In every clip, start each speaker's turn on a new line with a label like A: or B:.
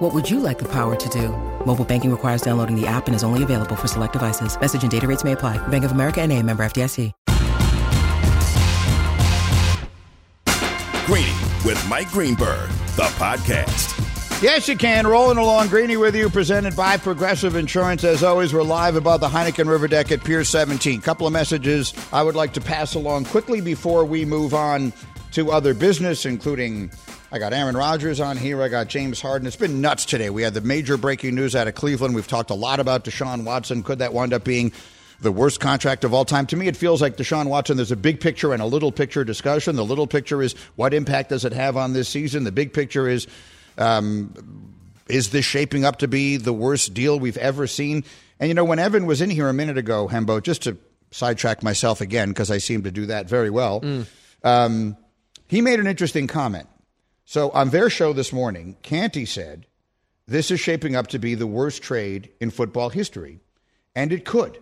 A: What would you like the power to do? Mobile banking requires downloading the app and is only available for select devices. Message and data rates may apply. Bank of America and a member FDIC.
B: Greeny with Mike Greenberg, the podcast.
C: Yes, you can. Rolling along, Greeny with you, presented by Progressive Insurance. As always, we're live about the Heineken River Deck at Pier 17. Couple of messages I would like to pass along quickly before we move on to other business, including I got Aaron Rodgers on here. I got James Harden. It's been nuts today. We had the major breaking news out of Cleveland. We've talked a lot about Deshaun Watson. Could that wind up being the worst contract of all time? To me, it feels like Deshaun Watson. There's a big picture and a little picture discussion. The little picture is what impact does it have on this season? The big picture is um, is this shaping up to be the worst deal we've ever seen? And you know, when Evan was in here a minute ago, Hembo, just to sidetrack myself again because I seem to do that very well, mm. um, he made an interesting comment. So on their show this morning, Canty said this is shaping up to be the worst trade in football history, and it could.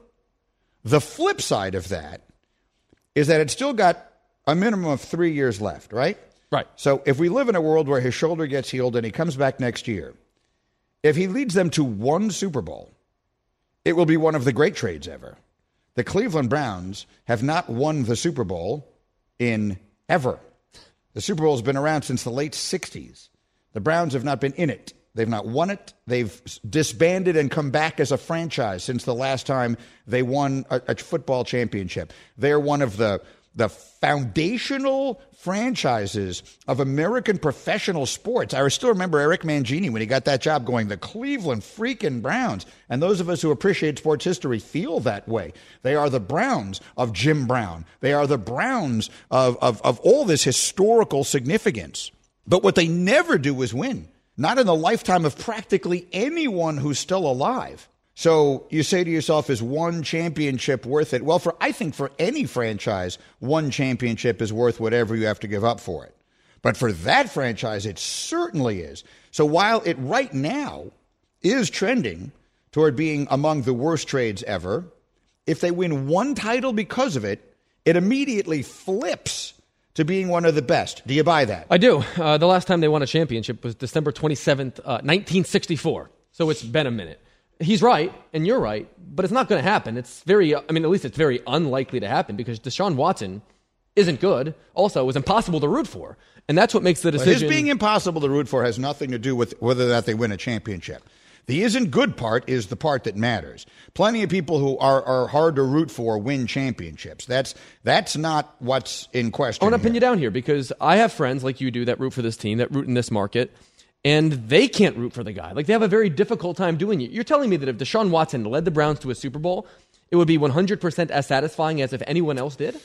C: The flip side of that is that it's still got a minimum of three years left, right?
D: Right.
C: So if we live in a world where his shoulder gets healed and he comes back next year, if he leads them to one Super Bowl, it will be one of the great trades ever. The Cleveland Browns have not won the Super Bowl in ever. The Super Bowl has been around since the late 60s. The Browns have not been in it. They've not won it. They've disbanded and come back as a franchise since the last time they won a, a football championship. They're one of the the foundational franchises of American professional sports. I still remember Eric Mangini when he got that job going, the Cleveland freaking Browns. And those of us who appreciate sports history feel that way. They are the Browns of Jim Brown, they are the Browns of, of, of all this historical significance. But what they never do is win, not in the lifetime of practically anyone who's still alive. So you say to yourself, is one championship worth it? Well, for I think for any franchise, one championship is worth whatever you have to give up for it. But for that franchise, it certainly is. So while it right now is trending toward being among the worst trades ever, if they win one title because of it, it immediately flips to being one of the best. Do you buy that?
D: I do. Uh, the last time they won a championship was December 27th, uh, 1964. So it's been a minute he's right and you're right, but it's not going to happen. It's very, I mean, at least it's very unlikely to happen because Deshaun Watson isn't good. Also, it was impossible to root for. And that's what makes the decision.
C: his being impossible to root for has nothing to do with whether or not they win a championship. The isn't good part is the part that matters. Plenty of people who are, are hard to root for win championships. That's that's not what's in question.
D: I want
C: to
D: pin you down here because I have friends like you do that root for this team, that root in this market and they can't root for the guy. Like they have a very difficult time doing it. You're telling me that if Deshaun Watson led the Browns to a Super Bowl, it would be 100% as satisfying as if anyone else did?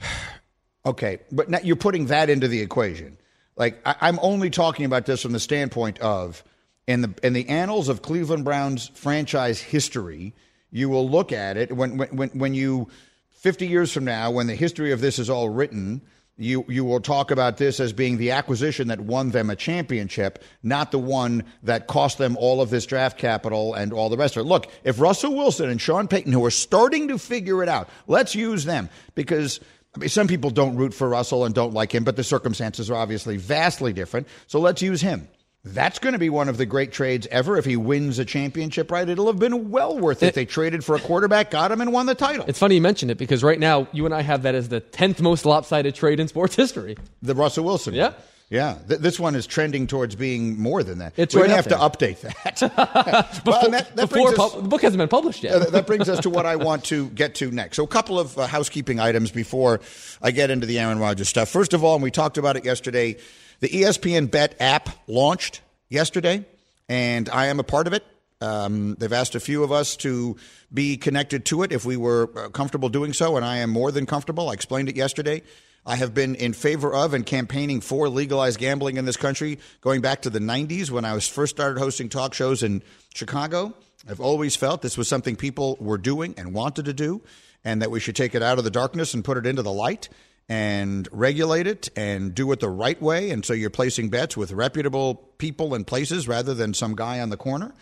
C: okay, but now you're putting that into the equation. Like I, am only talking about this from the standpoint of in the in the annals of Cleveland Browns franchise history, you will look at it when when when you 50 years from now, when the history of this is all written you you will talk about this as being the acquisition that won them a championship, not the one that cost them all of this draft capital and all the rest of it. Look, if Russell Wilson and Sean Payton, who are starting to figure it out, let's use them because I mean, some people don't root for Russell and don't like him, but the circumstances are obviously vastly different. So let's use him. That's going to be one of the great trades ever if he wins a championship, right? It'll have been well worth it. it. They traded for a quarterback, got him, and won the title.
D: It's funny you mentioned it because right now you and I have that as the 10th most lopsided trade in sports history.
C: The Russell Wilson.
D: Yeah.
C: Yeah, Th- this one is trending towards being more than that.
D: It's
C: we
D: right
C: have
D: there.
C: to update that.
D: before, that, that before us, the book hasn't been published yet.
C: uh, that brings us to what I want to get to next. So, a couple of uh, housekeeping items before I get into the Aaron Rodgers stuff. First of all, and we talked about it yesterday, the ESPN Bet app launched yesterday, and I am a part of it. Um, they've asked a few of us to be connected to it if we were uh, comfortable doing so, and I am more than comfortable. I explained it yesterday. I have been in favor of and campaigning for legalized gambling in this country going back to the 90s when I was first started hosting talk shows in Chicago. I've always felt this was something people were doing and wanted to do. and that we should take it out of the darkness and put it into the light and regulate it and do it the right way. And so you're placing bets with reputable people and places rather than some guy on the corner.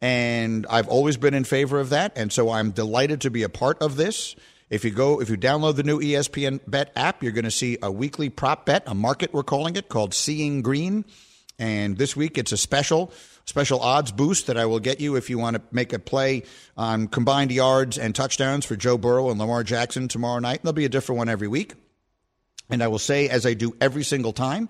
C: And I've always been in favor of that. And so I'm delighted to be a part of this. If you go, if you download the new ESPN Bet app, you're going to see a weekly prop bet, a market we're calling it, called Seeing Green. And this week it's a special, special odds boost that I will get you if you want to make a play on combined yards and touchdowns for Joe Burrow and Lamar Jackson tomorrow night. There'll be a different one every week. And I will say, as I do every single time,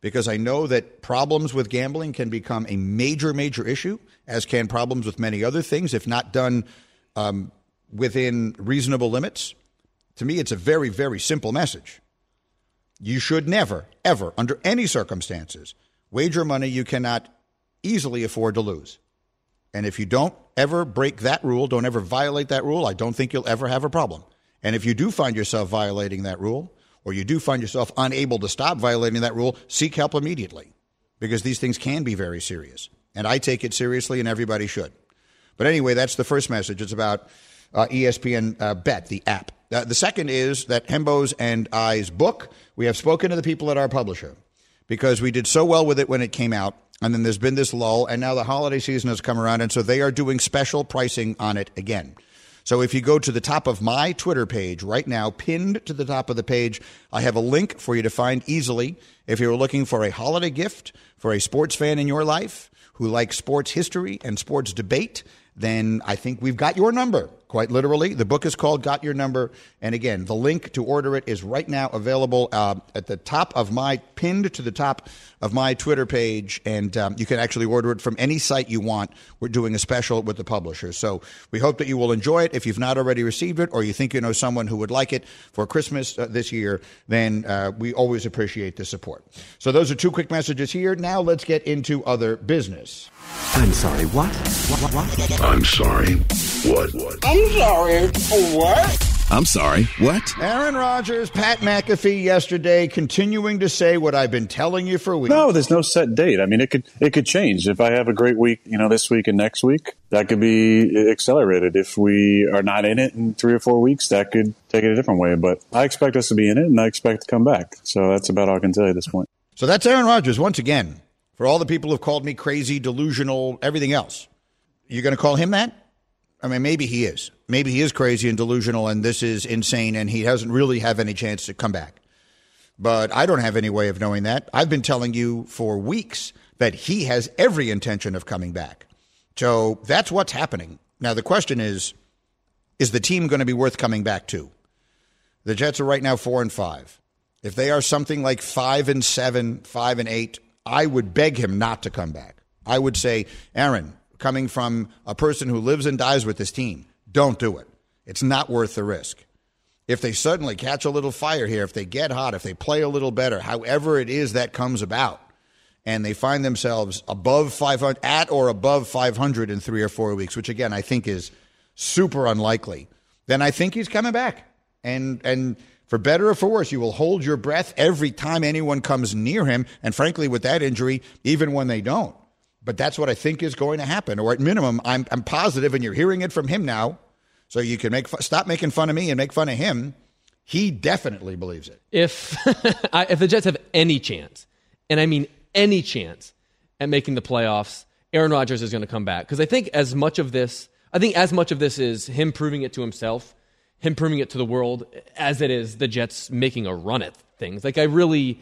C: because I know that problems with gambling can become a major, major issue, as can problems with many other things, if not done um, within reasonable limits. To me, it's a very, very simple message. You should never, ever, under any circumstances, wager money you cannot easily afford to lose. And if you don't ever break that rule, don't ever violate that rule, I don't think you'll ever have a problem. And if you do find yourself violating that rule, or you do find yourself unable to stop violating that rule, seek help immediately because these things can be very serious. And I take it seriously, and everybody should. But anyway, that's the first message. It's about uh, ESPN uh, Bet, the app. Uh, the second is that Hembo's and I's book, we have spoken to the people at our publisher because we did so well with it when it came out. And then there's been this lull, and now the holiday season has come around, and so they are doing special pricing on it again. So if you go to the top of my Twitter page right now, pinned to the top of the page, I have a link for you to find easily if you're looking for a holiday gift for a sports fan in your life who likes sports history and sports debate, then I think we've got your number. Quite literally, the book is called "Got Your Number," and again, the link to order it is right now available uh, at the top of my pinned to the top of my Twitter page, and um, you can actually order it from any site you want. We're doing a special with the publisher, so we hope that you will enjoy it. If you've not already received it, or you think you know someone who would like it for Christmas uh, this year, then uh, we always appreciate the support. So those are two quick messages here. Now let's get into other business.
E: I'm sorry, what? What, what, what?
B: I'm sorry. What? What?
F: I'm sorry. What?
B: I'm sorry. What?
C: Aaron Rodgers, Pat McAfee yesterday continuing to say what I've been telling you for weeks.
G: No, there's no set date. I mean, it could it could change. If I have a great week, you know, this week and next week, that could be accelerated. If we are not in it in three or four weeks, that could take it a different way. But I expect us to be in it, and I expect to come back. So that's about all I can tell you at this point.
C: So that's Aaron Rodgers once again. For all the people who've called me crazy, delusional, everything else, you're going to call him that? I mean, maybe he is. Maybe he is crazy and delusional, and this is insane, and he doesn't really have any chance to come back. But I don't have any way of knowing that. I've been telling you for weeks that he has every intention of coming back. So that's what's happening. Now, the question is is the team going to be worth coming back to? The Jets are right now four and five. If they are something like five and seven, five and eight, I would beg him not to come back. I would say, Aaron, coming from a person who lives and dies with this team, don't do it. It's not worth the risk. If they suddenly catch a little fire here, if they get hot, if they play a little better, however it is that comes about, and they find themselves above 500, at or above 500 in three or four weeks, which again I think is super unlikely, then I think he's coming back. And and for better or for worse, you will hold your breath every time anyone comes near him. And frankly, with that injury, even when they don't. But that's what I think is going to happen. Or at minimum, I'm, I'm positive, and you're hearing it from him now. So you can make stop making fun of me and make fun of him. He definitely believes it.
D: If if the Jets have any chance, and I mean any chance at making the playoffs, Aaron Rodgers is going to come back because I think as much of this, I think as much of this is him proving it to himself, him proving it to the world, as it is the Jets making a run at things. Like I really,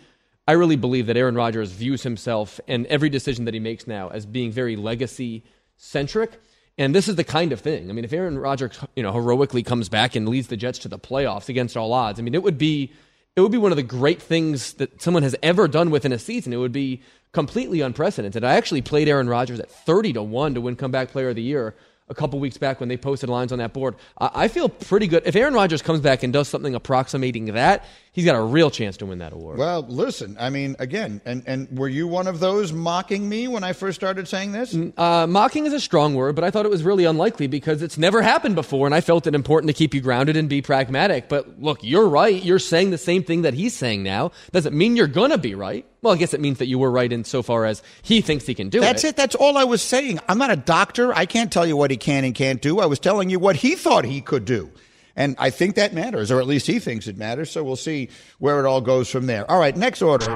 D: I really believe that Aaron Rodgers views himself and every decision that he makes now as being very legacy centric. And this is the kind of thing. I mean, if Aaron Rodgers, you know, heroically comes back and leads the Jets to the playoffs against all odds, I mean, it would be it would be one of the great things that someone has ever done within a season. It would be completely unprecedented. I actually played Aaron Rodgers at 30 to 1 to win comeback player of the year a couple weeks back when they posted lines on that board. I, I feel pretty good. If Aaron Rodgers comes back and does something approximating that, he's got a real chance to win that award.
C: Well, listen, I mean, again, and, and were you one of those mocking me when I first started saying this?
D: Uh, mocking is a strong word, but I thought it was really unlikely because it's never happened before, and I felt it important to keep you grounded and be pragmatic. But look, you're right. You're saying the same thing that he's saying now. Doesn't mean you're gonna be right. Well, I guess it means that you were right insofar as he thinks he can do
C: That's
D: it.
C: That's it. That's all I was saying. I'm not a doctor. I can't tell you what he can and can't do. I was telling you what he thought he could do. And I think that matters, or at least he thinks it matters. So we'll see where it all goes from there. All right, next order.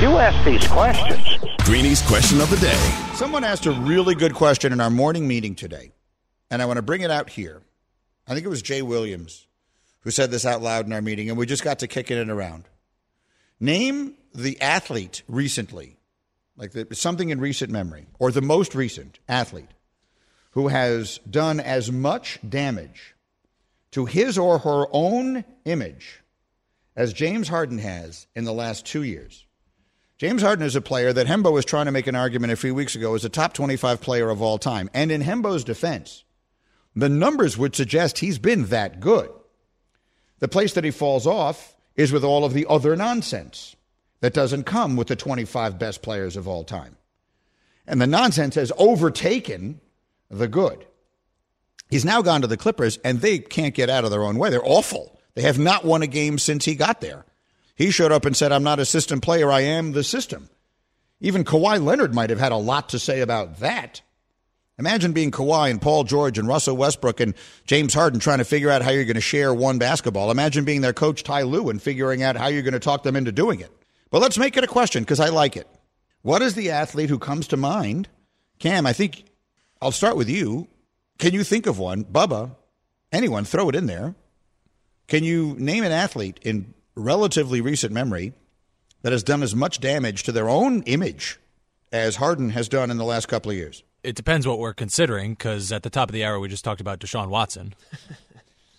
F: You ask these questions.
B: Greeny's question of the day.
C: Someone asked a really good question in our morning meeting today, and I want to bring it out here. I think it was Jay Williams who said this out loud in our meeting, and we just got to kicking it around. Name the athlete recently, like the, something in recent memory, or the most recent athlete who has done as much damage to his or her own image as James Harden has in the last two years. James Harden is a player that Hembo was trying to make an argument a few weeks ago as a top 25 player of all time. And in Hembo's defense, the numbers would suggest he's been that good. The place that he falls off is with all of the other nonsense that doesn't come with the 25 best players of all time. And the nonsense has overtaken the good. He's now gone to the Clippers, and they can't get out of their own way. They're awful. They have not won a game since he got there. He showed up and said, I'm not a system player, I am the system. Even Kawhi Leonard might have had a lot to say about that. Imagine being Kawhi and Paul George and Russell Westbrook and James Harden trying to figure out how you're going to share one basketball. Imagine being their coach, Ty Lue, and figuring out how you're going to talk them into doing it. But let's make it a question because I like it. What is the athlete who comes to mind? Cam, I think I'll start with you. Can you think of one? Bubba, anyone, throw it in there. Can you name an athlete in relatively recent memory that has done as much damage to their own image as Harden has done in the last couple of years?
H: It depends what we're considering, because at the top of the hour we just talked about Deshaun Watson.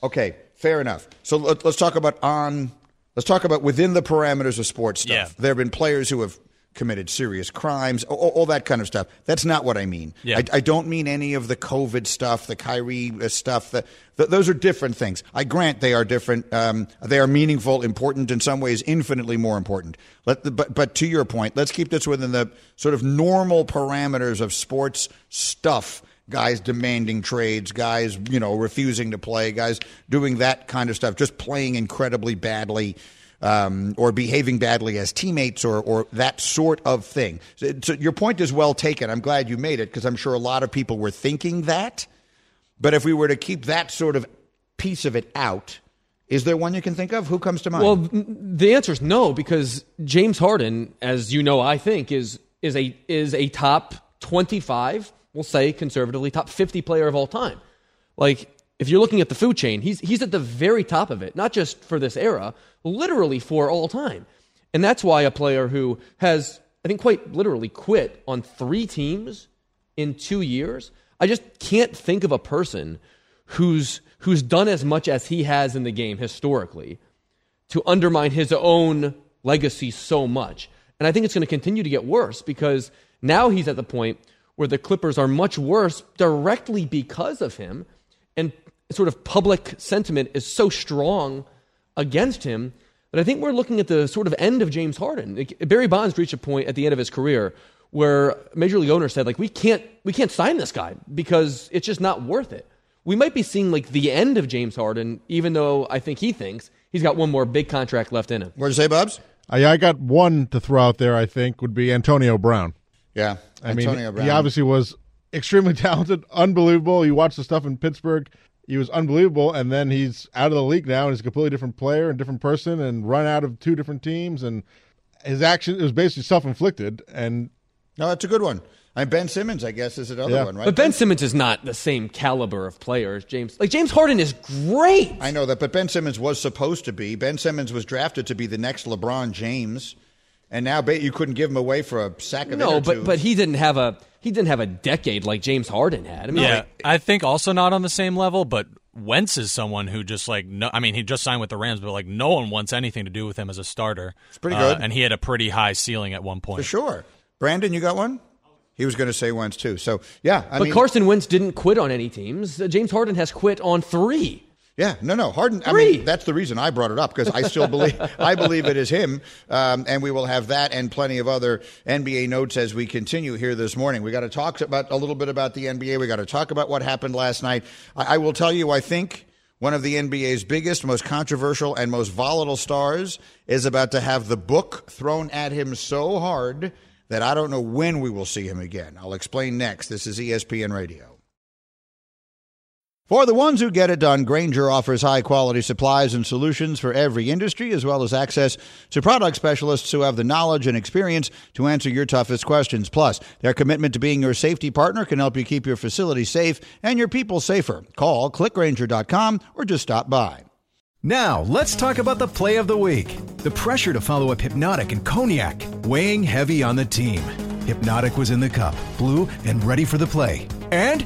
C: Okay, fair enough. So let, us talk about on. Let's talk about within the parameters of sports stuff.
H: Yeah.
C: There have been players who have committed serious crimes, all, all that kind of stuff. That's not what I mean.
H: Yeah.
C: I, I don't mean any of the COVID stuff, the Kyrie uh, stuff. The, the, those are different things. I grant they are different. Um, they are meaningful, important, in some ways, infinitely more important. Let the, but, but to your point, let's keep this within the sort of normal parameters of sports stuff guys demanding trades, guys, you know, refusing to play, guys doing that kind of stuff, just playing incredibly badly. Um, or behaving badly as teammates, or, or that sort of thing. So, so your point is well taken. I'm glad you made it because I'm sure a lot of people were thinking that. But if we were to keep that sort of piece of it out, is there one you can think of? Who comes to mind?
D: Well, the answer is no because James Harden, as you know, I think is is a is a top twenty five. We'll say conservatively top fifty player of all time. Like if you're looking at the food chain, he's he's at the very top of it, not just for this era, literally for all time. And that's why a player who has, I think, quite literally quit on three teams in two years. I just can't think of a person who's who's done as much as he has in the game historically to undermine his own legacy so much. And I think it's going to continue to get worse because now he's at the point where the Clippers are much worse directly because of him. And sort of public sentiment is so strong against him that I think we're looking at the sort of end of James Harden. Barry Bonds reached a point at the end of his career where major league owners said like we can't we can't sign this guy because it's just not worth it. We might be seeing like the end of James Harden, even though I think he thinks he's got one more big contract left in him.
C: What'd you say, Bubs?
I: I, I got one to throw out there. I think would be Antonio Brown.
C: Yeah,
I: I mean,
C: Brown.
I: he obviously was extremely talented, unbelievable. You watch the stuff in Pittsburgh; he was unbelievable, and then he's out of the league now, and he's a completely different player and different person, and run out of two different teams, and his action it was basically self inflicted. And
C: No, that's a good one. I mean, Ben Simmons, I guess, is another
I: Yeah.
C: one, right?
D: But Ben Simmons is not the same caliber of player as James. Like James Harden is great.
C: I know that, but Ben Simmons was supposed to be. Ben Simmons was drafted to be the next LeBron James, and now ba- you couldn't give him away for a sack of
D: No,
C: inner
D: but
C: tubes.
D: but he didn't have a he didn't have a decade like James Harden had. I mean,
H: Yeah,
D: like,
H: I think also not on the same level, but Wentz is someone who just like no, I mean he just signed with the Rams, but like no one wants anything to do with him as a starter. It's
C: pretty good.
H: and he had a pretty high ceiling at one point.
C: for sure. Brandon, you got one? He was going to say Wentz too. So yeah, I
D: but
C: mean,
D: Carson Wentz didn't quit on any teams. Uh, James Harden has quit on three.
C: Yeah, no, no, Harden. I mean, that's the reason I brought it up because I still believe I believe it is him, um, and we will have that and plenty of other NBA notes as we continue here this morning. We got to talk about a little bit about the NBA. We got to talk about what happened last night. I, I will tell you, I think one of the NBA's biggest, most controversial, and most volatile stars is about to have the book thrown at him so hard that I don't know when we will see him again. I'll explain next. This is ESPN Radio. For the ones who get it done, Grainger offers high quality supplies and solutions for every industry, as well as access to product specialists who have the knowledge and experience to answer your toughest questions. Plus, their commitment to being your safety partner can help you keep your facility safe and your people safer. Call clickgrainger.com or just stop by.
J: Now, let's talk about the play of the week. The pressure to follow up Hypnotic and Cognac, weighing heavy on the team. Hypnotic was in the cup, blue, and ready for the play. And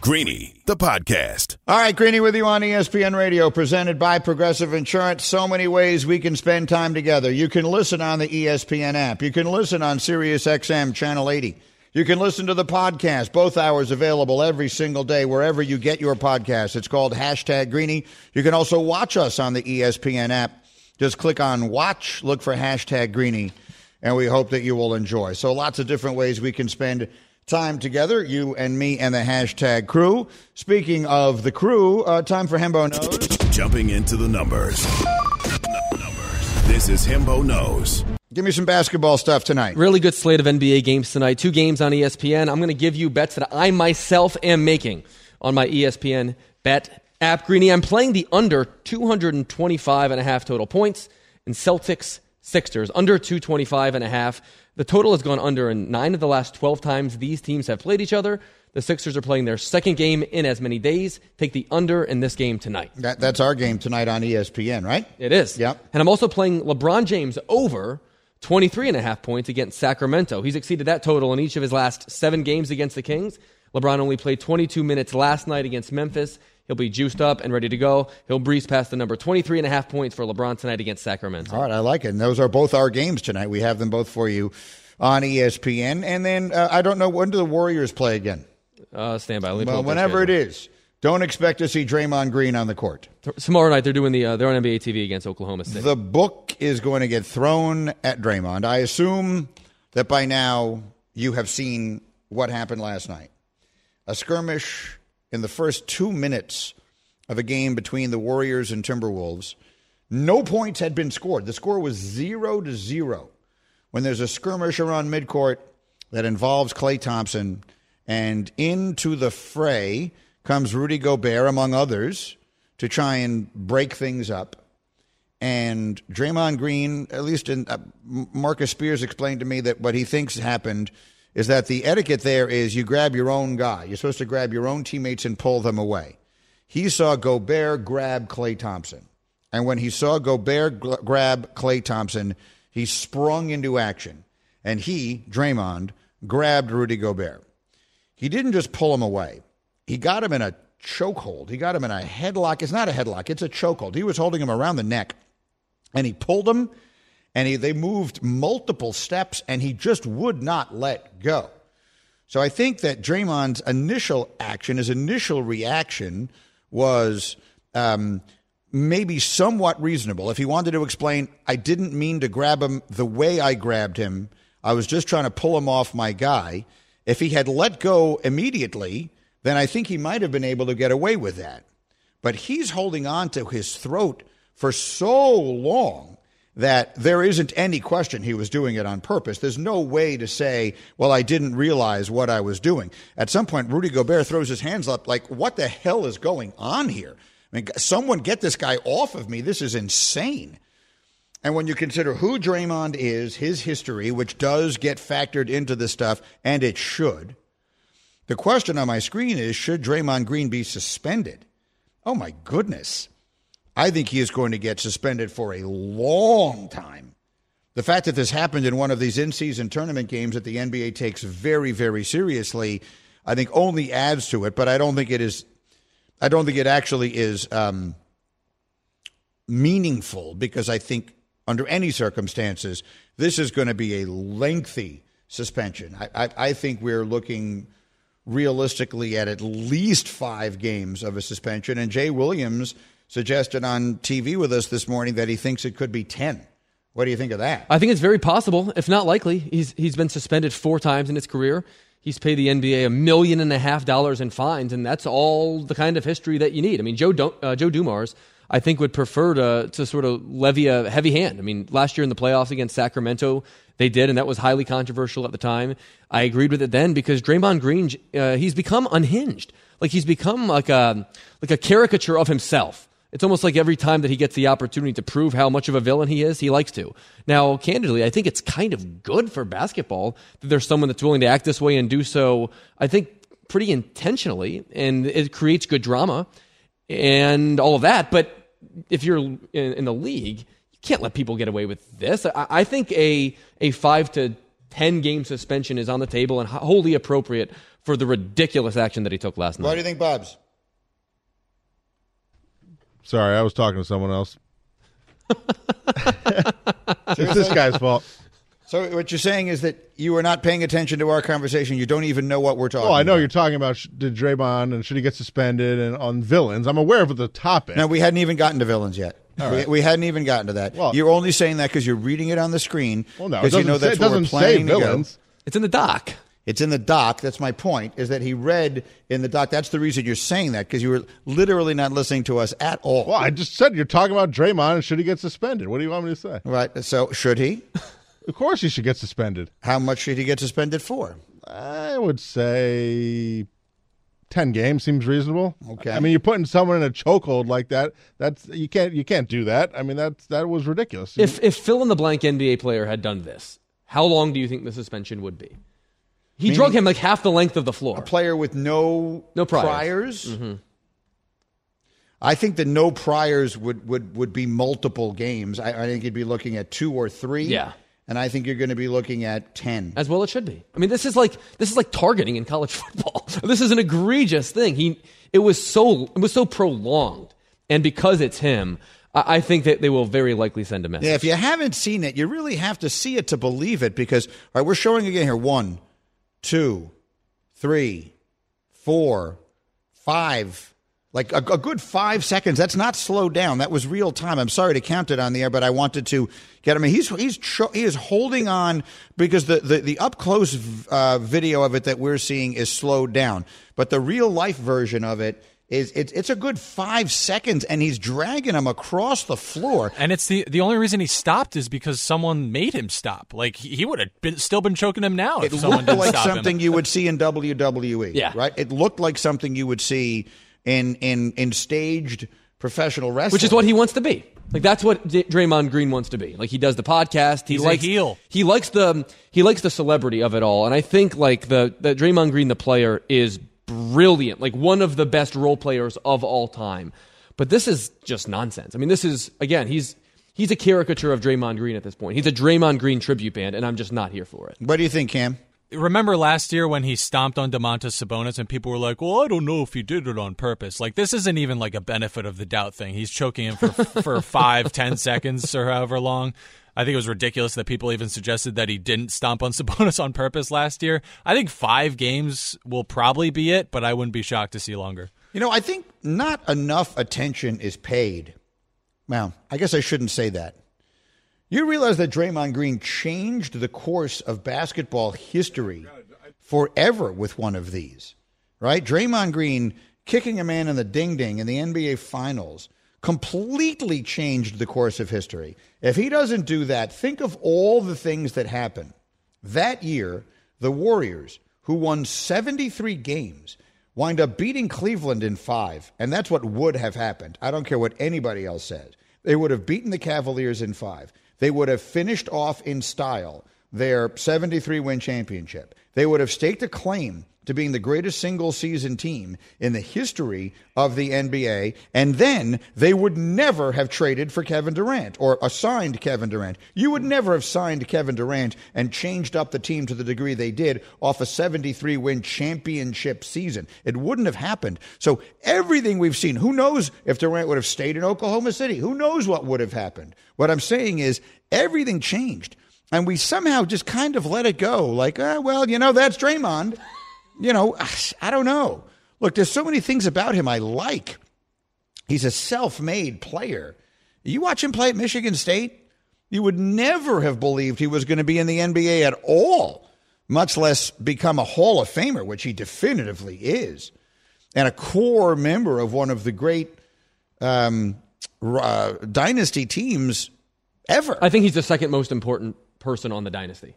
B: Greeny, the podcast.
C: All right, Greeny with you on ESPN Radio, presented by Progressive Insurance. So many ways we can spend time together. You can listen on the ESPN app. You can listen on Sirius XM Channel 80. You can listen to the podcast, both hours available every single day, wherever you get your podcast. It's called hashtag Greeny. You can also watch us on the ESPN app. Just click on watch, look for hashtag Greeny, and we hope that you will enjoy. So lots of different ways we can spend time together, you and me and the hashtag crew. Speaking of the crew, uh, time for Hembo Knows.
B: Jumping into the numbers. This is Hembo Knows.
C: Give me some basketball stuff tonight.
D: Really good slate of NBA games tonight. Two games on ESPN. I'm going to give you bets that I myself am making on my ESPN bet app. Greeny, I'm playing the under 225 and a half total points in Celtics Sixers, under 225 and a half. The total has gone under in nine of the last 12 times these teams have played each other. The Sixers are playing their second game in as many days. Take the under in this game tonight.
C: That, that's our game tonight on ESPN, right?
D: It is.
C: Yep.
D: And I'm also playing LeBron James over 23 and a half points against Sacramento. He's exceeded that total in each of his last seven games against the Kings. LeBron only played 22 minutes last night against Memphis. He'll be juiced up and ready to go. He'll breeze past the number 23 and a half points for LeBron tonight against Sacramento.
C: All right, I like it. And those are both our games tonight. We have them both for you on ESPN. And then uh, I don't know when do the Warriors play again?
D: Uh, stand by.
C: Well, whenever it is. Don't expect to see Draymond Green on the court.
D: Tomorrow night they're doing the uh, they're on NBA TV against Oklahoma City.
C: The book is going to get thrown at Draymond. I assume that by now you have seen what happened last night. A skirmish in the first two minutes of a game between the Warriors and Timberwolves. No points had been scored. The score was zero to zero. When there's a skirmish around midcourt that involves Klay Thompson, and into the fray comes Rudy Gobert, among others, to try and break things up. And Draymond Green, at least in uh, Marcus Spears explained to me that what he thinks happened is that the etiquette there is you grab your own guy. You're supposed to grab your own teammates and pull them away. He saw Gobert grab Klay Thompson. And when he saw Gobert grab Klay Thompson, he sprung into action. And he, Draymond, grabbed Rudy Gobert. He didn't just pull him away, he got him in a chokehold. He got him in a headlock. It's not a headlock, it's a chokehold. He was holding him around the neck and he pulled him and he, they moved multiple steps and he just would not let go. So I think that Draymond's initial action, his initial reaction was um, maybe somewhat reasonable. If he wanted to explain, I didn't mean to grab him the way I grabbed him, I was just trying to pull him off my guy. If he had let go immediately, then I think he might have been able to get away with that. But he's holding on to his throat for so long that there isn't any question he was doing it on purpose. There's no way to say, well, I didn't realize what I was doing. At some point, Rudy Gobert throws his hands up like, what the hell is going on here? I mean, someone get this guy off of me. This is insane. And when you consider who Draymond is, his history, which does get factored into this stuff, and it should, the question on my screen is should Draymond Green be suspended? Oh my goodness. I think he is going to get suspended for a long time. The fact that this happened in one of these in season tournament games that the NBA takes very, very seriously, I think only adds to it, but I don't think it is, I don't think it actually is um, meaningful because I think under any circumstances, this is going to be a lengthy suspension. I, I, I think we're looking realistically at at least five games of a suspension, and Jay Williams suggested on TV with us this morning that he thinks it could be 10. What do you think of that?
D: I think it's very possible, if not likely. He's he's been suspended four times in his career. He's paid the NBA a million and a half dollars in fines, and that's all the kind of history that you need. I mean, Joe uh, Joe Dumars, I think, would prefer to to sort of levy a heavy hand. I mean, last year in the playoffs against Sacramento, they did, and that was highly controversial at the time. I agreed with it then because Draymond Green, uh, he's become unhinged. Like he's become like a like a caricature of himself. It's almost like every time that he gets the opportunity to prove how much of a villain he is, he likes to. Now, candidly, I think it's kind of good for basketball that there's someone that's willing to act this way and do so, I think, pretty intentionally, and it creates good drama and all of that. But if you're in, in the league, you can't let people get away with this. I, I think a, a five to 10 game suspension is on the table and wholly appropriate for the ridiculous action that he took last night.
C: What do you think, Bubs?
I: Sorry, I was talking to someone else. it's this guy's fault.
C: So what you're saying is that you are not paying attention to our conversation. You don't even know what we're talking.
I: Oh, I know
C: about.
I: you're talking about sh- did Draymond and should he get suspended and on villains. I'm aware of the topic.
C: No, we hadn't even gotten to villains yet.
I: All
C: We, we hadn't even gotten to that.
I: Well-
C: you're only saying that because you're reading it on the screen.
I: Well, no, it
C: because you
I: doesn't
C: know
I: say-
C: that's
I: it
C: where we're
I: doesn't say
C: planning
I: villains.
D: It's in the doc.
C: It's in the doc. That's my point. Is that he read in the doc? That's the reason you're saying that because you were literally not listening to us at all.
I: Well, I just said you're talking about Draymond and should he get suspended? What do you want me to say?
C: Right. So should he?
I: Of course he should get suspended.
C: How much should he get suspended for?
I: I would say ten games seems reasonable.
C: Okay.
I: I mean, you're putting someone in a chokehold like that. That's you can't you can't do that. I mean, that's that was ridiculous.
D: If if fill in the blank NBA player had done this, how long do you think the suspension would be? He
C: Meaning-
D: drug him like half the length of the floor.
C: A player with no
D: No priors. Mm-hmm.
C: I think the no priors would, would, would be multiple games. I, I think you'd be looking at two or three.
D: Yeah.
C: And I think you're going to be looking at ten.
D: As well, it should be. I mean, this is like this is like targeting in college football. this is an egregious thing. He it was so it was so prolonged, and because it's him, I, I think that they will very likely send a message.
C: Yeah, if you haven't seen it, you really have to see it to believe it because, all right, we're showing again here one, two, three, four, five, like a, a good five seconds. That's not slowed down. That was real time. I'm sorry to count it on the air, but I wanted to get him. He's he's cho- he is holding on because the the, the up close uh, video of it that we're seeing is slowed down, but the real life version of it. Is it's it's a good five seconds, and he's dragging him across the floor.
H: And it's the the only reason he stopped is because someone made him stop. Like he, he would have been, still been choking him now
C: it
H: someone
C: looked
H: didn't
C: like
H: stop
C: something
H: him.
C: you would see in WWE.
D: Yeah.
C: right. It looked like something you would see in in in staged professional wrestling,
D: which is what he wants to be. Like that's what D- Draymond Green wants to be. Like he does the podcast. He
H: He's a
D: likes
H: heel.
D: He likes the he likes the celebrity of it all. And I think like the the Draymond Green the player is brilliant. Like one of the best role players of all time. But this is just nonsense. I mean, this is again he's he's a caricature of Draymond Green at this point. He's a Draymond Green tribute band, and I'm just not here for it.
C: What do you think, Cam?
H: Remember last year when he stomped on Domantas Sabonis and people were like, "Well, I don't know if he did it on purpose." Like this isn't even like a benefit of the doubt thing. He's choking him for for five, ten seconds or however long. I think it was ridiculous that people even suggested that he didn't stomp on Sabonis on purpose last year. I think five games will probably be it, but I wouldn't be shocked to see longer.
C: You know, I think not enough attention is paid. Well, I guess I shouldn't say that. You realize that Draymond Green changed the course of basketball history forever with one of these, right? Draymond Green kicking a man in the ding ding in the NBA Finals completely changed the course of history. If he doesn't do that, think of all the things that happened. That year, the Warriors, who won 73 games, wind up beating Cleveland in five. And that's what would have happened. I don't care what anybody else says. They would have beaten the Cavaliers in five. They would have finished off in style their 73 win championship. They would have staked a claim to being the greatest single season team in the history of the NBA, and then they would never have traded for Kevin Durant or assigned Kevin Durant. You would never have signed Kevin Durant and changed up the team to the degree they did off a 73 win championship season. It wouldn't have happened. So everything we've seen, who knows if Durant would have stayed in Oklahoma City? Who knows what would have happened? What I'm saying is everything changed. And we somehow just kind of let it go. Like, ah, well, you know, that's Draymond you know, I don't know. Look, there's so many things about him I like. He's a self made player. You watch him play at Michigan State, you would never have believed he was going to be in the NBA at all, much less become a Hall of Famer, which he definitively is, and a core member of one of the great um, uh, dynasty teams ever.
D: I think he's the second most important person on the dynasty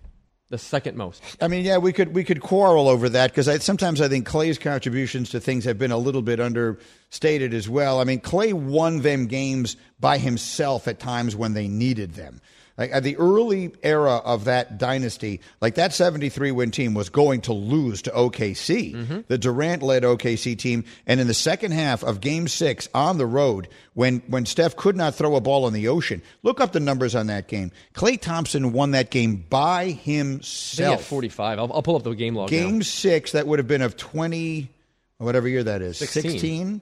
D: the second most.
C: I mean, yeah, we could we could quarrel over that because sometimes I think Klay's contributions to things have been a little bit understated as well. I mean, Clay won them games by himself at times when they needed them. Like at the early era of that dynasty, like that 73 win team was going to lose to OKC, mm-hmm. the Durant led OKC team. And in the second half of game six on the road, when, when Steph could not throw a ball in the ocean, look up the numbers on that game. Klay Thompson won that game by himself.
D: 45. I'll, I'll, pull up the game log.
C: Game
D: now.
C: six, that would have been of 20, whatever year that is,
D: 16.
C: 16?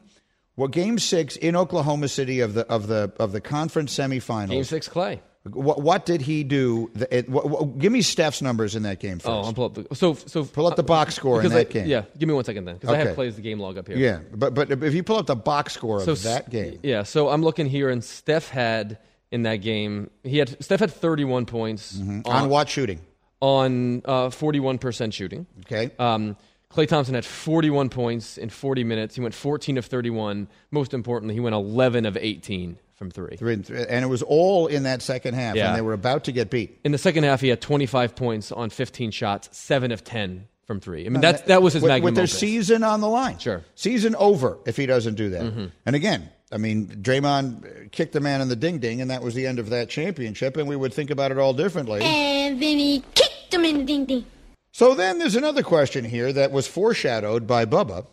C: Well, game six in Oklahoma City of the of the of the conference semifinals.
D: Game six, Klay.
C: What, what did he do? It, what, what, give me Steph's numbers in that game first.
D: Oh, I'll pull up the so so
C: pull up the box score in that
D: I,
C: game.
D: Yeah, give me one second then because okay. I have plays the game log up here.
C: Yeah, but but if you pull up the box score
D: so,
C: of that game,
D: yeah. So I'm looking here, and Steph had in that game he had Steph had 31 points
C: mm-hmm. on, on, what shooting?
D: On uh, 41 percent shooting.
C: Okay.
D: Um, Klay Thompson had 41 points in 40 minutes. He went 14 of 31. Most importantly, he went 11 of 18 from three.
C: three and, three. and it was all in that second half, yeah. and they were about to get beat.
D: In the second half, he had 25 points on 15 shots, seven of 10 from three. I mean, that, that was his
C: with,
D: magnum
C: With their
D: opus.
C: season on the line.
D: Sure.
C: Season over if he doesn't do that.
D: Mm-hmm.
C: And again, I mean, Draymond kicked the man in the ding ding, and that was the end of that championship, and we would think about it all differently.
K: And then he kicked him in the ding ding.
C: So then there's another question here that was foreshadowed by Bubba,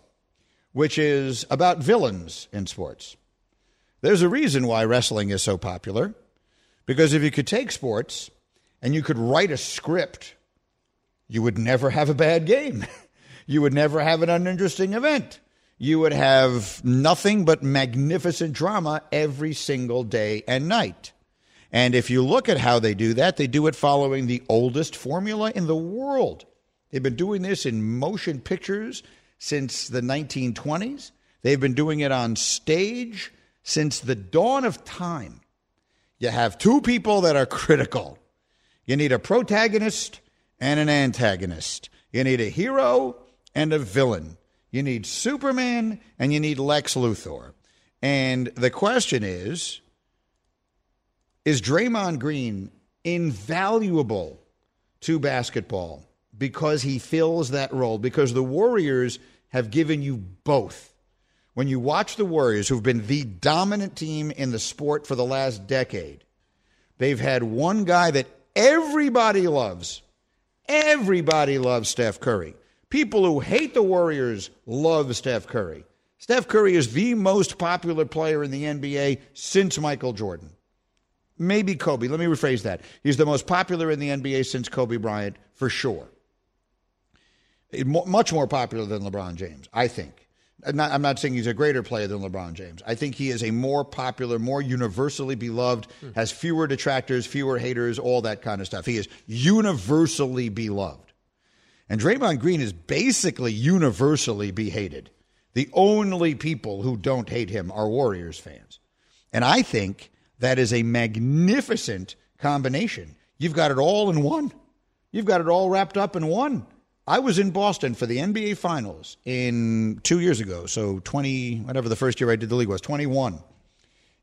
C: which is about villains in sports. There's a reason why wrestling is so popular. Because if you could take sports and you could write a script, you would never have a bad game. you would never have an uninteresting event. You would have nothing but magnificent drama every single day and night. And if you look at how they do that, they do it following the oldest formula in the world. They've been doing this in motion pictures since the 1920s. They've been doing it on stage since the dawn of time, you have two people that are critical. You need a protagonist and an antagonist. You need a hero and a villain. You need Superman and you need Lex Luthor. And the question is Is Draymond Green invaluable to basketball because he fills that role? Because the Warriors have given you both when you watch the Warriors, who've been the dominant team in the sport for the last decade, they've had one guy that everybody loves. Everybody loves Steph Curry. People who hate the Warriors love Steph Curry. Steph Curry is the most popular player in the NBA since Michael Jordan. Maybe Kobe. Let me rephrase that. He's the most popular in the NBA since Kobe Bryant, for sure. Much more popular than LeBron James, I think. I'm not, I'm not, saying he's a greater player than LeBron James. I think he is a more popular, more universally beloved, mm. has fewer detractors, fewer haters, all that kind of stuff. He is universally beloved. And Draymond Green is basically universally be hated. The only people who don't hate him are Warriors fans. And I think that is a magnificent combination. You've got it all in one. You've got it all wrapped up in one. I was in Boston for the NBA Finals in two years ago, so twenty whatever the first year I did the league was twenty one.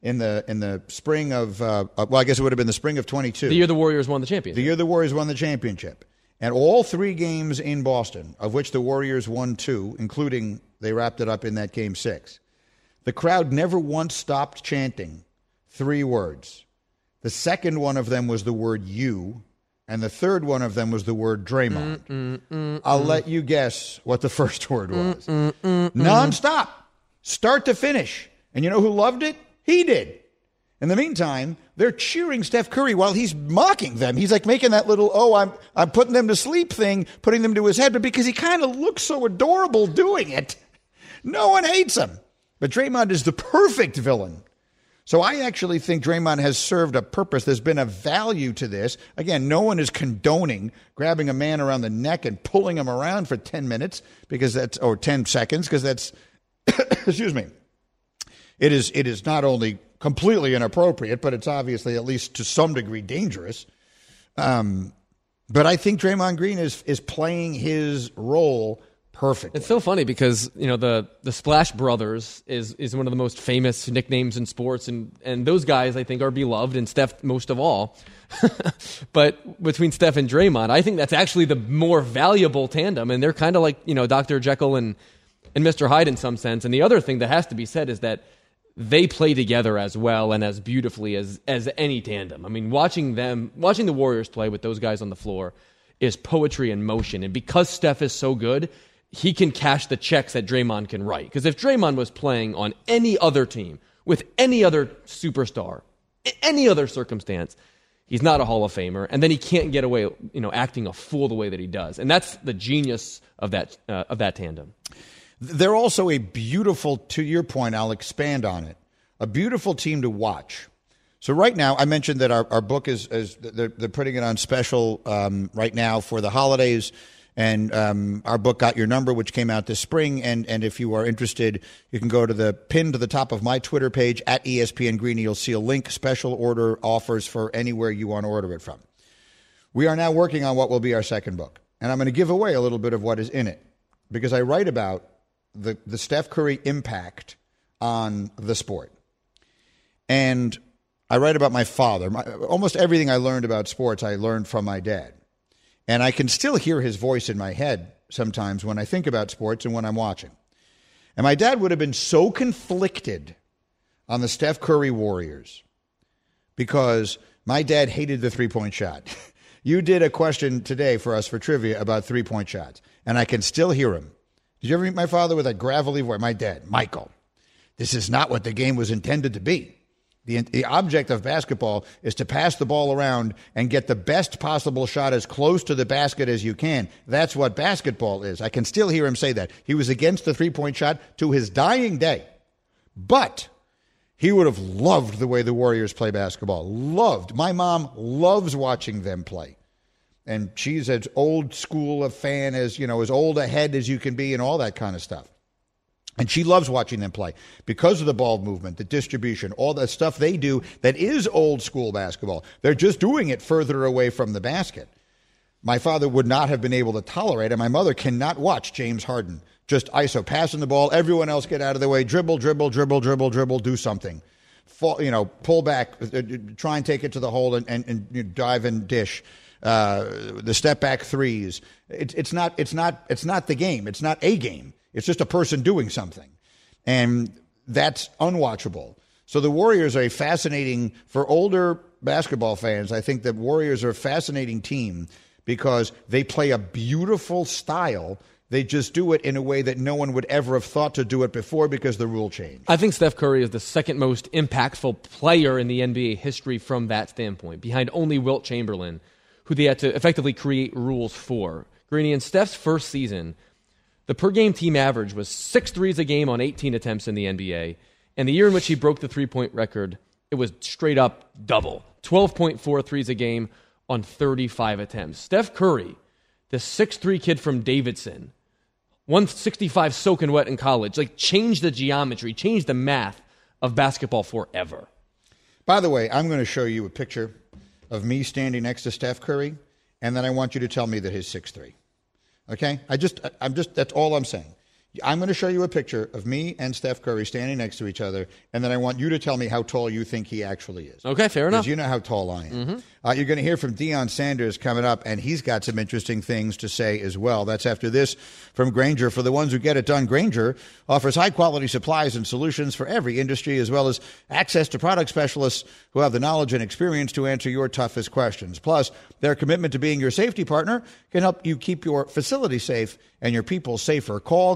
C: In the in the spring of uh, uh, well, I guess it would have been the spring of twenty two.
D: The year the Warriors won the championship.
C: The year the Warriors won the championship, and all three games in Boston, of which the Warriors won two, including they wrapped it up in that game six. The crowd never once stopped chanting three words. The second one of them was the word "you." And the third one of them was the word Draymond.
D: Mm, mm, mm, mm.
C: I'll let you guess what the first word was. Nonstop, start to finish. And you know who loved it? He did. In the meantime, they're cheering Steph Curry while he's mocking them. He's like making that little, oh, I'm, I'm putting them to sleep thing, putting them to his head, but because he kind of looks so adorable doing it, no one hates him. But Draymond is the perfect villain. So I actually think Draymond has served a purpose. There's been a value to this. Again, no one is condoning grabbing a man around the neck and pulling him around for 10 minutes because that's, or 10 seconds, because that's, excuse me, it is, it is not only completely inappropriate, but it's obviously at least to some degree dangerous. Um, but I think Draymond Green is, is playing his role perfectly.
D: It's so funny because you know the the Splash Brothers is is one of the most famous nicknames in sports, and and those guys I think are beloved, and Steph most of all. but between Steph and Draymond, I think that's actually the more valuable tandem, and they're kind of like you know Dr. Jekyll and and Mr. Hyde in some sense. And the other thing that has to be said is that they play together as well and as beautifully as as any tandem. I mean, watching them, watching the Warriors play with those guys on the floor is poetry in motion. And because Steph is so good, he can cash the checks that Draymond can write. Because if Draymond was playing on any other team with any other superstar, any other circumstance, he's not a Hall of Famer, and then he can't get away, you know, acting a fool the way that he does. And that's the genius of that uh, of that tandem.
C: They're also a beautiful, to your point, I'll expand on it, a beautiful team to watch. So right now, I mentioned that our, our book is, is they're, they're putting it on special um, right now for the holidays. And um, our book got your number, which came out this spring. And and if you are interested, you can go to the pin to the top of my Twitter page at ESPN Greeny. You'll see a link, special order offers for anywhere you want to order it from. We are now working on what will be our second book, and I'm going to give away a little bit of what is in it because I write about the the Steph Curry impact on the sport, and I write about my father. My, almost everything I learned about sports, I learned from my dad. And I can still hear his voice in my head sometimes when I think about sports and when I'm watching. And my dad would have been so conflicted on the Steph Curry Warriors because my dad hated the three point shot. you did a question today for us for trivia about three point shots, and I can still hear him. Did you ever meet my father with a gravelly voice? My dad, Michael, this is not what the game was intended to be. The, the object of basketball is to pass the ball around and get the best possible shot as close to the basket as you can. That's what basketball is. I can still hear him say that. He was against the three point shot to his dying day. But he would have loved the way the Warriors play basketball. Loved. My mom loves watching them play. And she's as old school a fan as, you know, as old ahead as you can be and all that kind of stuff. And she loves watching them play because of the ball movement, the distribution, all the stuff they do that is old school basketball. They're just doing it further away from the basket. My father would not have been able to tolerate it. My mother cannot watch James Harden just ISO passing the ball. Everyone else get out of the way. Dribble, dribble, dribble, dribble, dribble. Do something. Fall, you know, pull back. uh, Try and take it to the hole and, and, and dive and dish. Uh, the step back threes. It, it's not. It's not. It's not the game. It's not a game. It's just a person doing something. And that's unwatchable. So the Warriors are a fascinating, for older basketball fans, I think the Warriors are a fascinating team because they play a beautiful style. They just do it in a way that no one would ever have thought to do it before because the rule changed.
D: I think Steph Curry is the second most impactful player in the NBA history from that standpoint, behind only Wilt Chamberlain, who they had to effectively create rules for. Greeny, in Steph's first season, the per game team average was six threes a game on 18 attempts in the NBA. And the year in which he broke the three point record, it was straight up double 12.4 threes a game on 35 attempts. Steph Curry, the six-three kid from Davidson, 165 soaking wet in college, like changed the geometry, changed the math of basketball forever.
C: By the way, I'm going to show you a picture of me standing next to Steph Curry, and then I want you to tell me that he's 6'3. Okay? I just, I'm just, that's all I'm saying. I'm going to show you a picture of me and Steph Curry standing next to each other, and then I want you to tell me how tall you think he actually is.
D: Okay, fair enough.
C: Because you know how tall I am. Uh, you're going to hear from Deion Sanders coming up, and he's got some interesting things to say as well. That's after this from Grainger. For the ones who get it done, Grainger offers high quality supplies and solutions for every industry, as well as access to product specialists who have the knowledge and experience to answer your toughest questions. Plus, their commitment to being your safety partner can help you keep your facility safe and your people safer. Call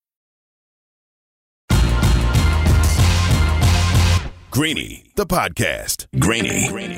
B: Greeny, the podcast. Greeny. Greeny.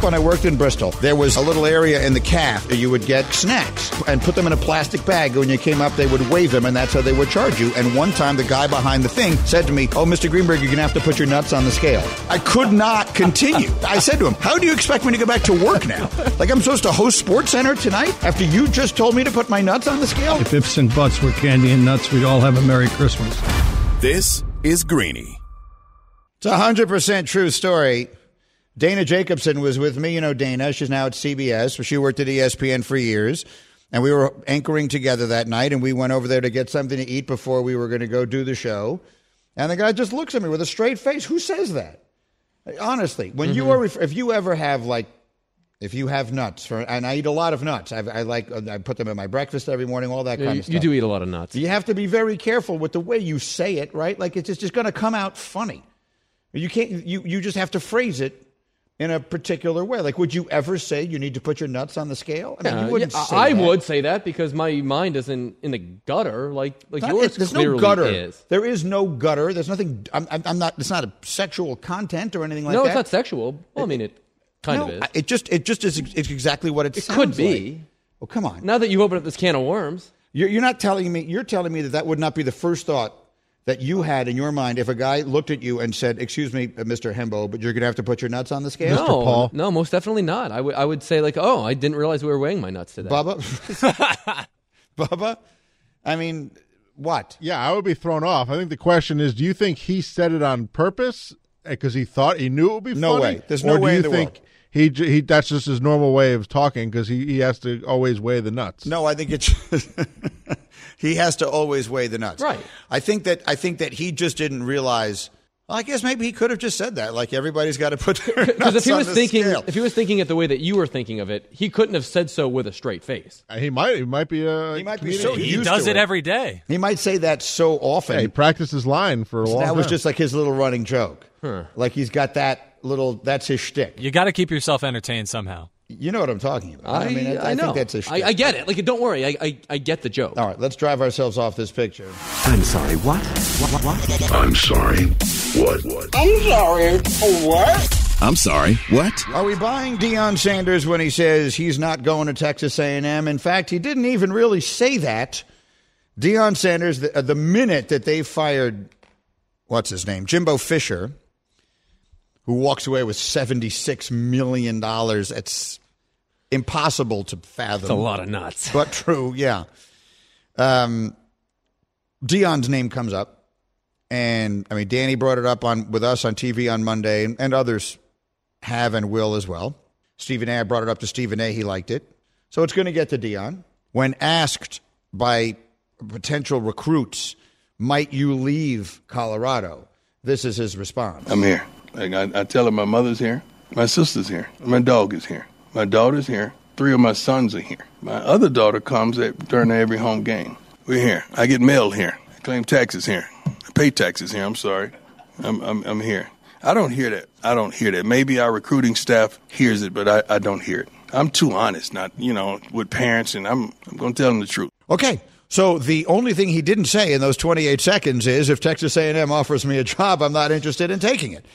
C: When I worked in Bristol, there was a little area in the calf that you would get snacks and put them in a plastic bag. When you came up, they would wave them, and that's how they would charge you. And one time, the guy behind the thing said to me, Oh, Mr. Greenberg, you're going to have to put your nuts on the scale. I could not continue. I said to him, How do you expect me to go back to work now? Like I'm supposed to host Sports Center tonight after you just told me to put my nuts on the scale?
L: If ifs and buts were candy and nuts, we'd all have a Merry Christmas.
B: This is Greeny.
C: It's a hundred percent true story. Dana Jacobson was with me. You know Dana. She's now at CBS. She worked at ESPN for years. And we were anchoring together that night, and we went over there to get something to eat before we were going to go do the show. And the guy just looks at me with a straight face. Who says that? Honestly, when you mm-hmm. are, if you ever have like, if you have nuts, for, and I eat a lot of nuts, I, I like, uh, I put them in my breakfast every morning, all that
D: Yeah,
C: kind
D: you,
C: of stuff.
D: you do eat a lot of nuts.
C: You have to be very careful with the way you say it, right? Like it's just, just going to come out funny. You can't. You you just have to phrase it in a particular way. Like, would you ever say you need to put your nuts on the scale? I mean, you uh, wouldn't
D: yeah,
C: say
D: I
C: that.
D: would say that because my mind isn't in the gutter like like
C: Not-
D: yours
C: there's
D: clearly
C: no gutter.
D: is.
C: There is no gutter. There's nothing. I'm, I'm not. It's not a sexual content or anything like
D: no,
C: that.
D: No, it's not sexual. Well, I mean, it kind
C: No,
D: of is.
C: It just it just is it's exactly what it,
D: It could be.
C: like. Oh come on!
D: Now that you open up this can of worms,
C: You're, you're not telling me. You're telling me that that would not be the first thought that you had in your mind if a guy looked at you and said, "Excuse me, uh, Mr. Hembo, but you're going to have to put your nuts on the scale."
D: no, no, most definitely not. I would I would say like, oh, I didn't realize we were weighing my nuts today.
C: Bubba, Bubba. I mean, what?
I: Yeah, I would be thrown off. I think the question is, do you think he said it on purpose because he thought he knew it would be funny.
C: No
I: funny?
C: way. There's no
I: or do
C: way
I: you
C: in the
I: think
C: world.
I: He he that's just his normal way of talking because he, he has to always weigh the nuts?
C: No, I think it's he has to always weigh the nuts.
D: Right.
C: I think that I think that he just didn't realize. Well, I guess maybe he could have just said that. Like everybody's got to put their
D: Because if he was thinking,
C: scale.
D: if he was thinking it the way that you were thinking of it, he couldn't have said so with a straight face.
I: Uh, He might he might be a
C: He might be so
H: He
C: used
H: does
C: to
H: it every day.
C: He might say that so often.
I: Yeah, he practiced his line for a
C: So
I: long
C: that was
I: time.
C: just like his little running joke. Like he's got that little. That's his shtick.
H: You got to keep yourself entertained somehow.
C: You know what I'm talking about.
D: I,
C: mean,
D: I, know.
C: think that's a shtick.
D: I, I get it. Like, don't worry. I, I, I get the joke.
C: All right, let's drive ourselves off this picture.
E: I'm sorry, what? What, what, what?
B: I'm sorry. What? What?
K: I'm sorry. What?
B: I'm sorry. What?
C: Are we buying Deion Sanders when he says he's not going to Texas A&M? In fact, he didn't even really say that Deion Sanders, the, uh, the minute that they fired, what's his name, Jimbo Fisher, who walks away with $76 million, it's impossible to fathom.
D: It's a lot of nuts.
C: But true, yeah. Um, Deion's name comes up, and I mean, Danny brought it up on with us on TV on Monday, and, and others have and will as well. Stephen A. I brought it up to Stephen A. He liked it, so it's going to get to Dion. When asked by potential recruits, "Might you leave Colorado?" This is his response.
M: I'm here. Like I, I tell her, my mother's here, my sister's here, my dog is here, my daughter's here, three of my sons are here. My other daughter comes at, during every home game. We're here. I get mail here. I claim taxes here. I pay taxes here. I'm sorry. I'm, I'm, I'm here. I don't hear that. I don't hear that. Maybe our recruiting staff hears it, but I, I don't hear it. I'm too honest, not, you know, with parents, and I'm, I'm going to tell them the truth.
C: Okay. So the only thing he didn't say in those 28 seconds is if Texas A&M offers me a job, I'm not interested in taking it.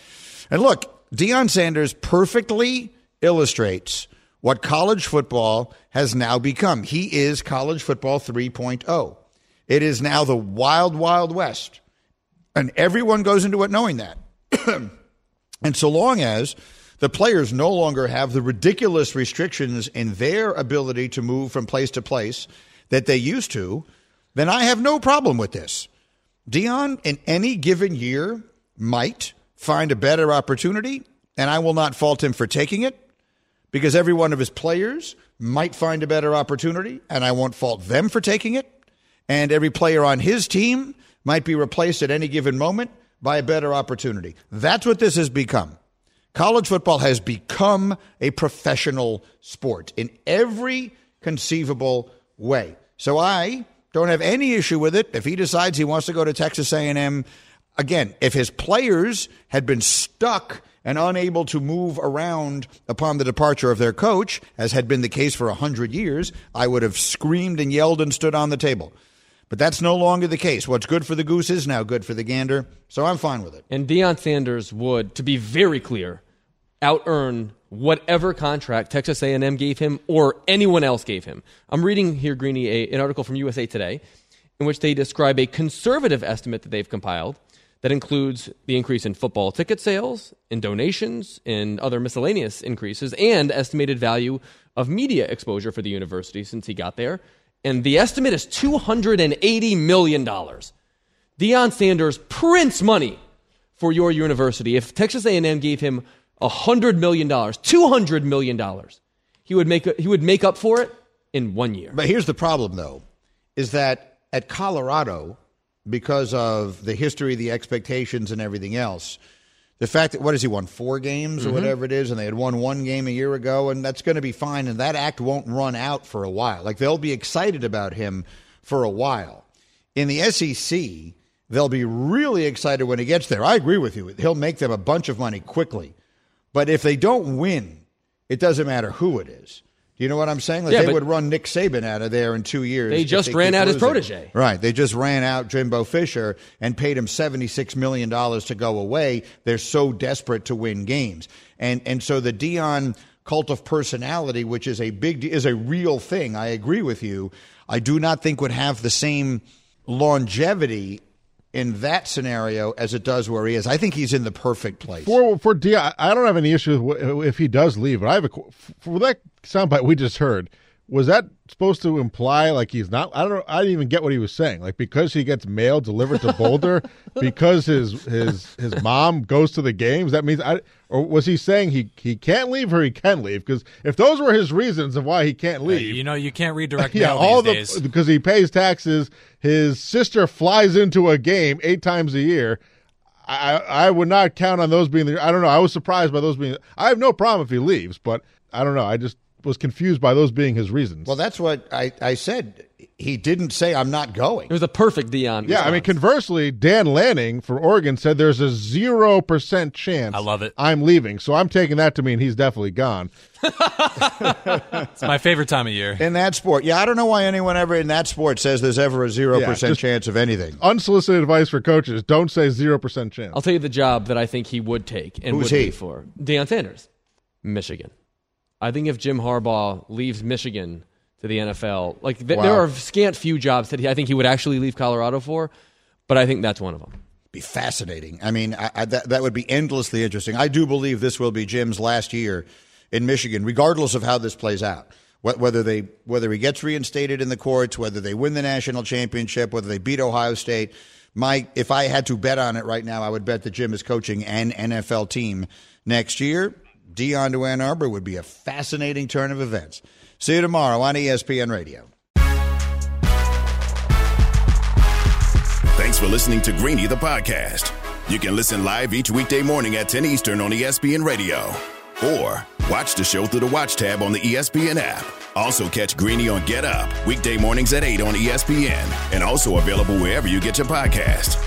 C: And look, Deion Sanders perfectly illustrates what college football has now become. He is college football 3.0. It is now the wild, wild west. And everyone goes into it knowing that. and so long as the players no longer have the ridiculous restrictions in their ability to move from place to place that they used to, then I have no problem with this. Deion, in any given year, might find a better opportunity, and I will not fault him for taking it because every one of his players might find a better opportunity, and I won't fault them for taking it. And every player on his team might be replaced at any given moment by a better opportunity. That's what this has become. College football has become a professional sport in every conceivable way. So I don't have any issue with it if he decides he wants to go to Texas A&M. Again, if his players had been stuck and unable to move around upon the departure of their coach, as had been the case for a hundred years, I would have screamed and yelled and stood on the table. But that's no longer the case. What's good for the goose is now good for the gander, so I'm fine with it.
D: And Deion Sanders would, to be very clear, out earn whatever contract Texas A&M gave him or anyone else gave him. I'm reading here, Greeny, an article from USA Today in which they describe a conservative estimate that they've compiled that includes the increase in football ticket sales, in donations, in other miscellaneous increases, and estimated value of media exposure for the university since he got there. And the estimate is $280 million. Deion Sanders prints money for your university. If Texas A&M gave him $100 million, $200 million, he would make, he would make up for it in one year.
C: But here's the problem, though, is that at Colorado, because of the history, the expectations, and everything else, the fact that what has he won four games or
D: Mhm.
C: whatever it is, and they had won one game a year ago, and that's going to be fine, and that act won't run out for a while. Like they'll be excited about him for a while. In the SEC, they'll be really excited when he gets there. I agree with you; he'll make them a bunch of money quickly. But if they don't win, it doesn't matter who it is. You know what I'm saying? Like
D: Yeah,
C: they would run Nick Saban out of there in two years.
D: They just ran
C: keep
D: out his protege.
C: Right. They just ran out Jimbo Fisher and paid him $76 million to go away. They're so desperate to win games. And, and so the Deion cult of personality, which is a big, is a real thing. I agree with you. I do not think would have the same longevity in that scenario as it does where he is. I think he's in the perfect place.
I: For for D, I don't have any issue if he does leave, but I have a for that soundbite we just heard. Was that supposed to imply like he's not? I don't know. I didn't even get what he was saying. Like because he gets mail delivered to Boulder, because his his his mom goes to the games. That means I or was he saying he he can't leave or he can leave? Because if those were his reasons of why he can't leave,
H: You know, you can't redirect
I: yeah,
H: mail
I: all
H: these
I: the
H: days.
I: because he pays taxes. His sister flies into a game eight times a year. I I would not count on those being the. I don't know. I was surprised by those being. I have no problem if he leaves, but I don't know. I just was confused by those being his reasons.
C: Well, that's what I, I said. He didn't say, I'm not going.
D: It was a perfect Deion.
I: yeah, I mean, conversely, Dan Lanning for Oregon said there's a zero percent chance. I
H: love it.
I: I'm leaving, so I'm taking that to mean he's definitely gone.
H: It's my favorite time of year.
C: In that sport. Yeah, I don't know why anyone ever in that sport says there's ever a 0%
I: Yeah, just-
C: chance of anything.
I: Unsolicited advice for coaches: don't say zero percent chance.
D: I'll tell you the job that I think he would take and
C: Who's
D: would
C: he?
D: leave for. Deion Sanders, Michigan. I think if Jim Harbaugh leaves Michigan to the NFL. Like th-
C: Wow.
D: there are scant few jobs that he, I think he would actually leave Colorado for, but I think that's one of them.
C: Be fascinating. I mean, I, I, that that would be endlessly interesting. I do believe this will be Jim's last year in Michigan, regardless of how this plays out. Whether they whether he gets reinstated in the courts, whether they win the national championship, whether they beat Ohio State. My, if I had to bet on it right now, I would bet that Jim is coaching an NFL team next year. Deion to Ann Arbor would be a fascinating turn of events. See you tomorrow on ESPN Radio.
B: Thanks for listening to Greeny the podcast. You can listen live each weekday morning at 10 Eastern on ESPN Radio. Or watch the show through the Watch tab on the ESPN app. Also catch Greeny on Get Up, weekday mornings at 8 on ESPN. And also available wherever you get your podcast.